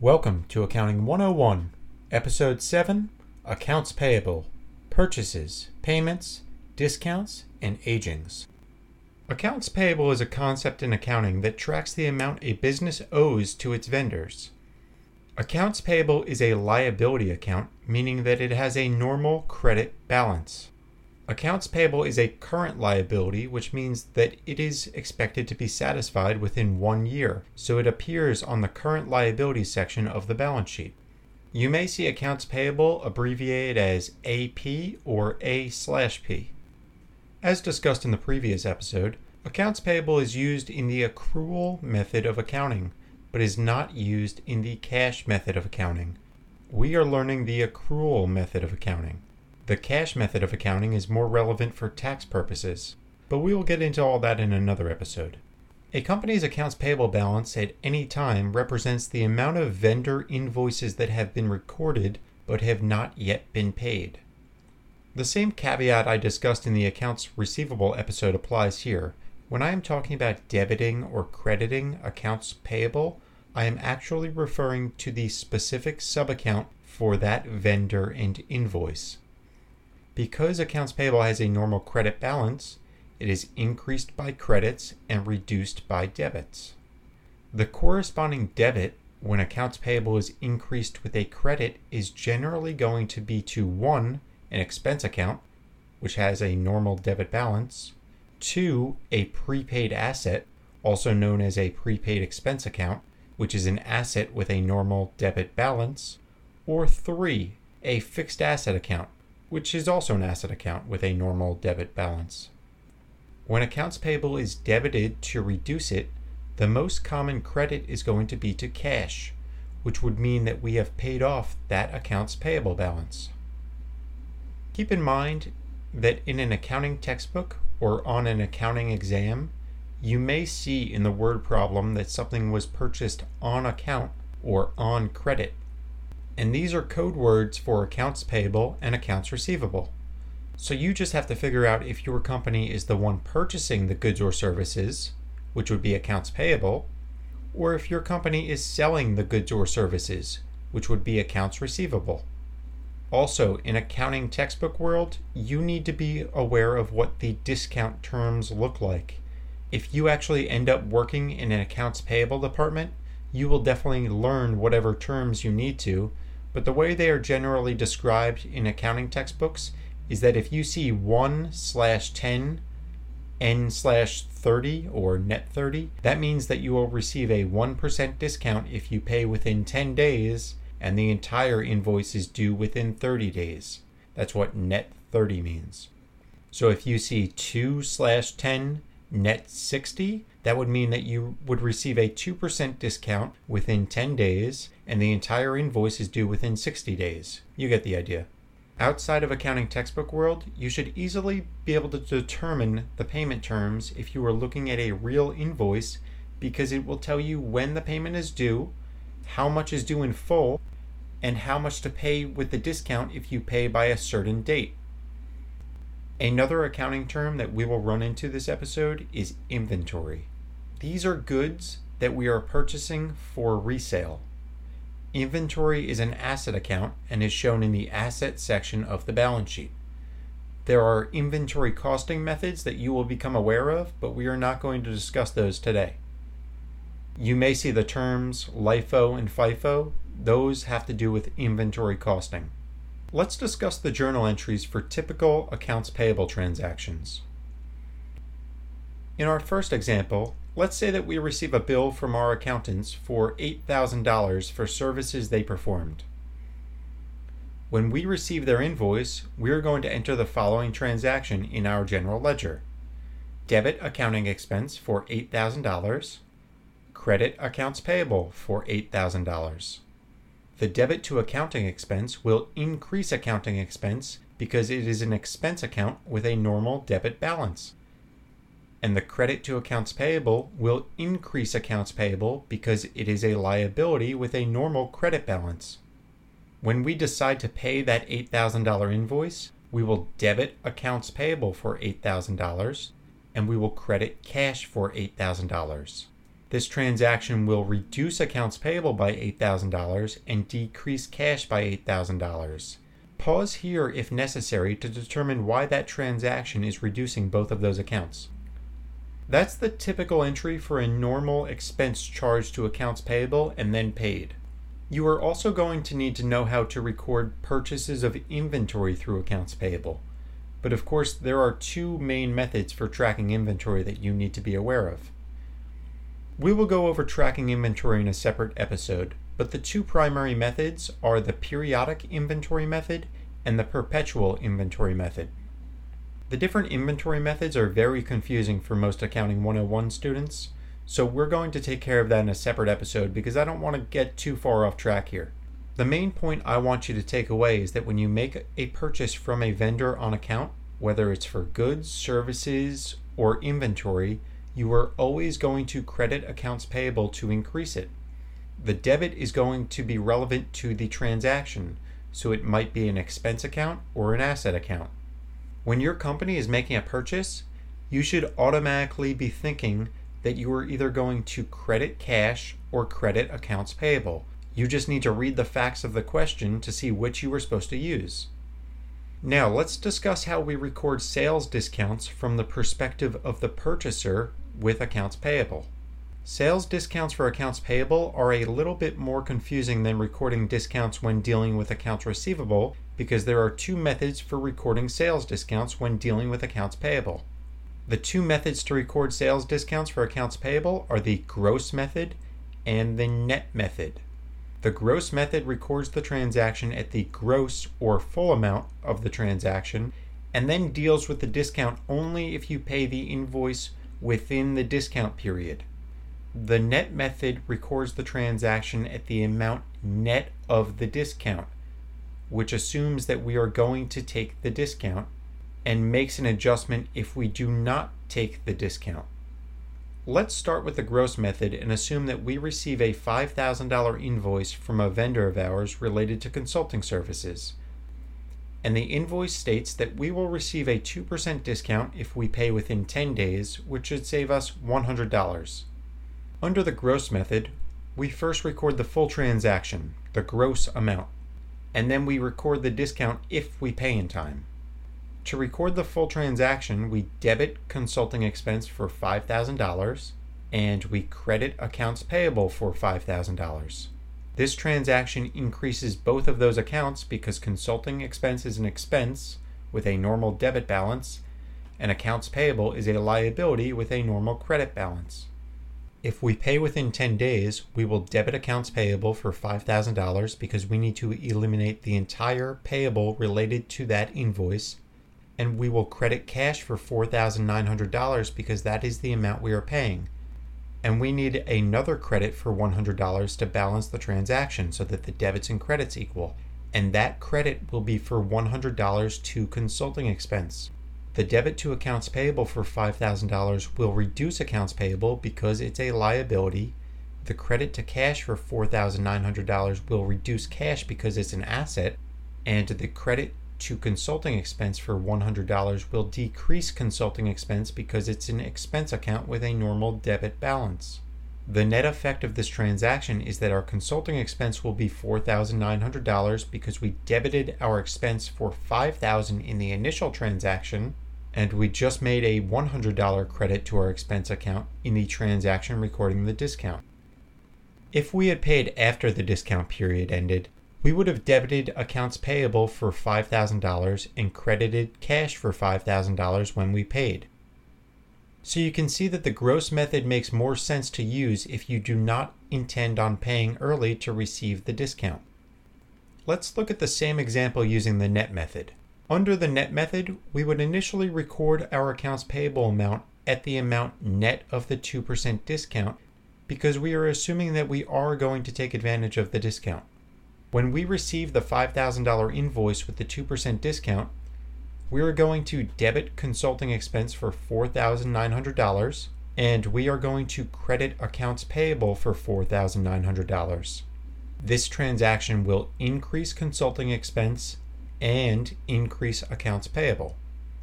Welcome to Accounting 101, Episode 7 Accounts Payable, Purchases, Payments, Discounts, and Agings. Accounts payable is a concept in accounting that tracks the amount a business owes to its vendors. Accounts payable is a liability account, meaning that it has a normal credit balance. Accounts payable is a current liability, which means that it is expected to be satisfied within one year, so it appears on the current liability section of the balance sheet. You may see accounts payable abbreviated as AP or A/P. As discussed in the previous episode, accounts payable is used in the accrual method of accounting, but is not used in the cash method of accounting. We are learning the accrual method of accounting. The cash method of accounting is more relevant for tax purposes, but we will get into all that in another episode. A company's accounts payable balance at any time represents the amount of vendor invoices that have been recorded but have not yet been paid. The same caveat I discussed in the accounts receivable episode applies here. When I am talking about debiting or crediting accounts payable, I am actually referring to the specific subaccount for that vendor and invoice. Because accounts payable has a normal credit balance, it is increased by credits and reduced by debits. The corresponding debit when accounts payable is increased with a credit is generally going to be to 1. an expense account, which has a normal debit balance, 2. a prepaid asset, also known as a prepaid expense account, which is an asset with a normal debit balance, or 3. a fixed asset account, which is also an asset account with a normal debit balance. When accounts payable is debited to reduce it, the most common credit is going to be to cash, which would mean that we have paid off that accounts payable balance. Keep in mind that in an accounting textbook or on an accounting exam, you may see in the word problem that something was purchased on account or on credit and these are code words for accounts payable and accounts receivable. So you just have to figure out if your company is the one purchasing the goods or services, which would be accounts payable, or if your company is selling the goods or services, which would be accounts receivable. Also, in accounting textbook world, you need to be aware of what the discount terms look like. If you actually end up working in an accounts payable department, you will definitely learn whatever terms you need to but the way they are generally described in accounting textbooks is that if you see 1 slash 10 n slash 30 or net 30 that means that you will receive a 1% discount if you pay within 10 days and the entire invoice is due within 30 days. That's what net 30 means. So if you see 2 slash 10 net 60 that would mean that you would receive a 2% discount within 10 days, and the entire invoice is due within 60 days. You get the idea. Outside of accounting textbook world, you should easily be able to determine the payment terms if you are looking at a real invoice because it will tell you when the payment is due, how much is due in full, and how much to pay with the discount if you pay by a certain date. Another accounting term that we will run into this episode is inventory. These are goods that we are purchasing for resale. Inventory is an asset account and is shown in the asset section of the balance sheet. There are inventory costing methods that you will become aware of, but we are not going to discuss those today. You may see the terms LIFO and FIFO, those have to do with inventory costing. Let's discuss the journal entries for typical accounts payable transactions. In our first example, let's say that we receive a bill from our accountants for $8,000 for services they performed. When we receive their invoice, we are going to enter the following transaction in our general ledger debit accounting expense for $8,000, credit accounts payable for $8,000 the debit to accounting expense will increase accounting expense because it is an expense account with a normal debit balance. And the credit to accounts payable will increase accounts payable because it is a liability with a normal credit balance. When we decide to pay that $8,000 invoice, we will debit accounts payable for $8,000 and we will credit cash for $8,000. This transaction will reduce accounts payable by $8,000 and decrease cash by $8,000. Pause here if necessary to determine why that transaction is reducing both of those accounts. That's the typical entry for a normal expense charged to accounts payable and then paid. You are also going to need to know how to record purchases of inventory through accounts payable. But of course, there are two main methods for tracking inventory that you need to be aware of. We will go over tracking inventory in a separate episode, but the two primary methods are the periodic inventory method and the perpetual inventory method. The different inventory methods are very confusing for most Accounting 101 students, so we're going to take care of that in a separate episode because I don't want to get too far off track here. The main point I want you to take away is that when you make a purchase from a vendor on account, whether it's for goods, services, or inventory, you are always going to credit accounts payable to increase it. The debit is going to be relevant to the transaction, so it might be an expense account or an asset account. When your company is making a purchase, you should automatically be thinking that you are either going to credit cash or credit accounts payable. You just need to read the facts of the question to see which you are supposed to use. Now, let's discuss how we record sales discounts from the perspective of the purchaser with accounts payable. Sales discounts for accounts payable are a little bit more confusing than recording discounts when dealing with accounts receivable because there are two methods for recording sales discounts when dealing with accounts payable. The two methods to record sales discounts for accounts payable are the gross method and the net method. The gross method records the transaction at the gross or full amount of the transaction and then deals with the discount only if you pay the invoice within the discount period. The net method records the transaction at the amount net of the discount, which assumes that we are going to take the discount and makes an adjustment if we do not take the discount. Let's start with the gross method and assume that we receive a $5,000 invoice from a vendor of ours related to consulting services and the invoice states that we will receive a 2% discount if we pay within 10 days, which should save us $100. Under the gross method, we first record the full transaction, the gross amount, and then we record the discount if we pay in time. To record the full transaction, we debit consulting expense for $5,000 and we credit accounts payable for $5,000. This transaction increases both of those accounts because consulting expense is an expense with a normal debit balance, and accounts payable is a liability with a normal credit balance. If we pay within 10 days, we will debit accounts payable for $5,000 because we need to eliminate the entire payable related to that invoice, and we will credit cash for $4,900 because that is the amount we are paying and we need another credit for $100 to balance the transaction so that the debits and credits equal. And that credit will be for $100 to consulting expense. The debit to accounts payable for $5,000 will reduce accounts payable because it's a liability. The credit to cash for $4,900 will reduce cash because it's an asset. And the credit to consulting expense for $100 will decrease consulting expense because it's an expense account with a normal debit balance. The net effect of this transaction is that our consulting expense will be $4,900 because we debited our expense for 5,000 in the initial transaction and we just made a $100 credit to our expense account in the transaction recording the discount. If we had paid after the discount period ended, we would have debited accounts payable for $5,000 and credited cash for $5,000 when we paid. So you can see that the gross method makes more sense to use if you do not intend on paying early to receive the discount. Let's look at the same example using the net method. Under the net method, we would initially record our accounts payable amount at the amount net of the 2% discount because we are assuming that we are going to take advantage of the discount. When we receive the $5,000 invoice with the 2% discount, we are going to debit consulting expense for $4,900 and we are going to credit accounts payable for $4,900. This transaction will increase consulting expense and increase accounts payable.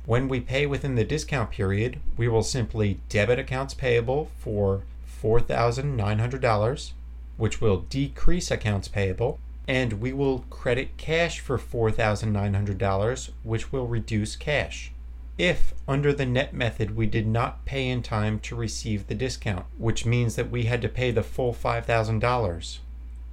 When we pay within the discount period, we will simply debit accounts payable for $4,900, which will decrease accounts payable, and we will credit cash for $4,900, which will reduce cash. If, under the net method, we did not pay in time to receive the discount, which means that we had to pay the full $5,000.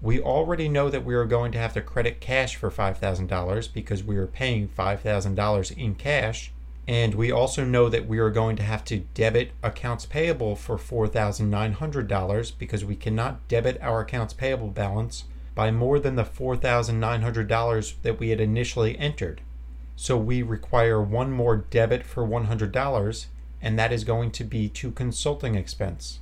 We already know that we are going to have to credit cash for $5,000 because we are paying $5,000 in cash. And we also know that we are going to have to debit accounts payable for $4,900 because we cannot debit our accounts payable balance by more than the $4,900 that we had initially entered. So we require one more debit for $100, and that is going to be to consulting expense.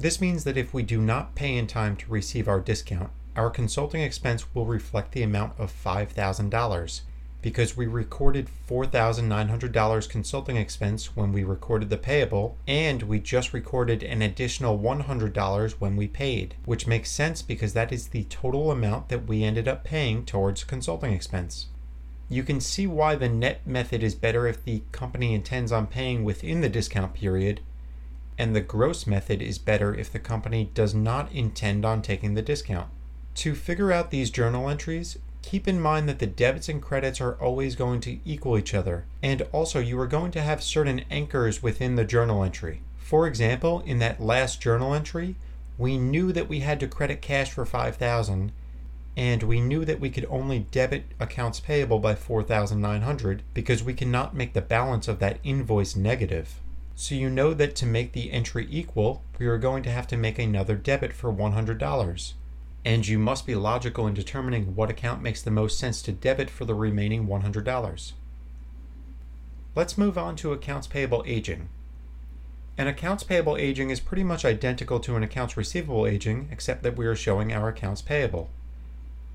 This means that if we do not pay in time to receive our discount, our consulting expense will reflect the amount of $5,000 because we recorded $4,900 consulting expense when we recorded the payable, and we just recorded an additional $100 when we paid, which makes sense because that is the total amount that we ended up paying towards consulting expense. You can see why the net method is better if the company intends on paying within the discount period, and the gross method is better if the company does not intend on taking the discount. To figure out these journal entries, keep in mind that the debits and credits are always going to equal each other, and also you are going to have certain anchors within the journal entry. For example, in that last journal entry, we knew that we had to credit cash for 5000 and we knew that we could only debit accounts payable by 4900 because we cannot make the balance of that invoice negative. So you know that to make the entry equal, we are going to have to make another debit for $100 and you must be logical in determining what account makes the most sense to debit for the remaining $100. Let's move on to accounts payable aging. An accounts payable aging is pretty much identical to an accounts receivable aging, except that we are showing our accounts payable.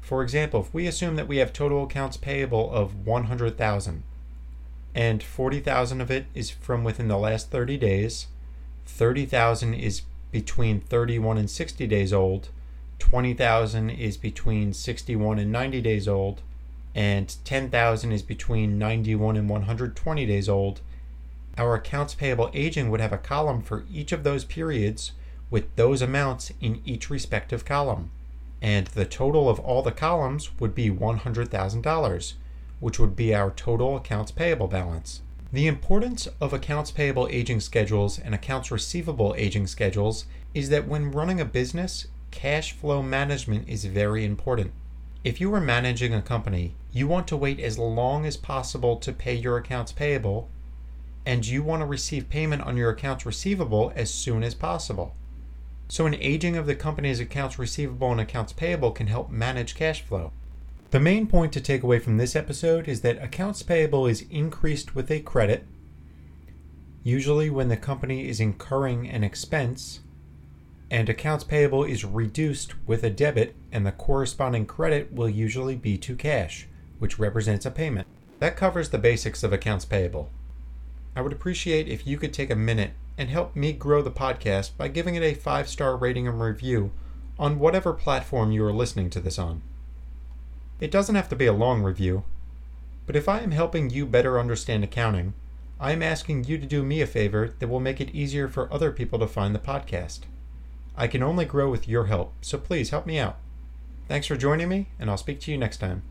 For example, if we assume that we have total accounts payable of 100,000 and 40,000 of it is from within the last 30 days, 30,000 is between 31 and 60 days old, 20,000 is between 61 and 90 days old, and 10,000 is between 91 and 120 days old, our accounts payable aging would have a column for each of those periods with those amounts in each respective column. And the total of all the columns would be $100,000, which would be our total accounts payable balance. The importance of accounts payable aging schedules and accounts receivable aging schedules is that when running a business, cash flow management is very important. If you are managing a company, you want to wait as long as possible to pay your accounts payable, and you want to receive payment on your accounts receivable as soon as possible. So, an aging of the company's accounts receivable and accounts payable can help manage cash flow. The main point to take away from this episode is that accounts payable is increased with a credit, usually when the company is incurring an expense and accounts payable is reduced with a debit, and the corresponding credit will usually be to cash, which represents a payment. That covers the basics of accounts payable. I would appreciate if you could take a minute and help me grow the podcast by giving it a five star rating and review on whatever platform you are listening to this on. It doesn't have to be a long review, but if I am helping you better understand accounting, I am asking you to do me a favor that will make it easier for other people to find the podcast. I can only grow with your help, so please help me out. Thanks for joining me, and I'll speak to you next time.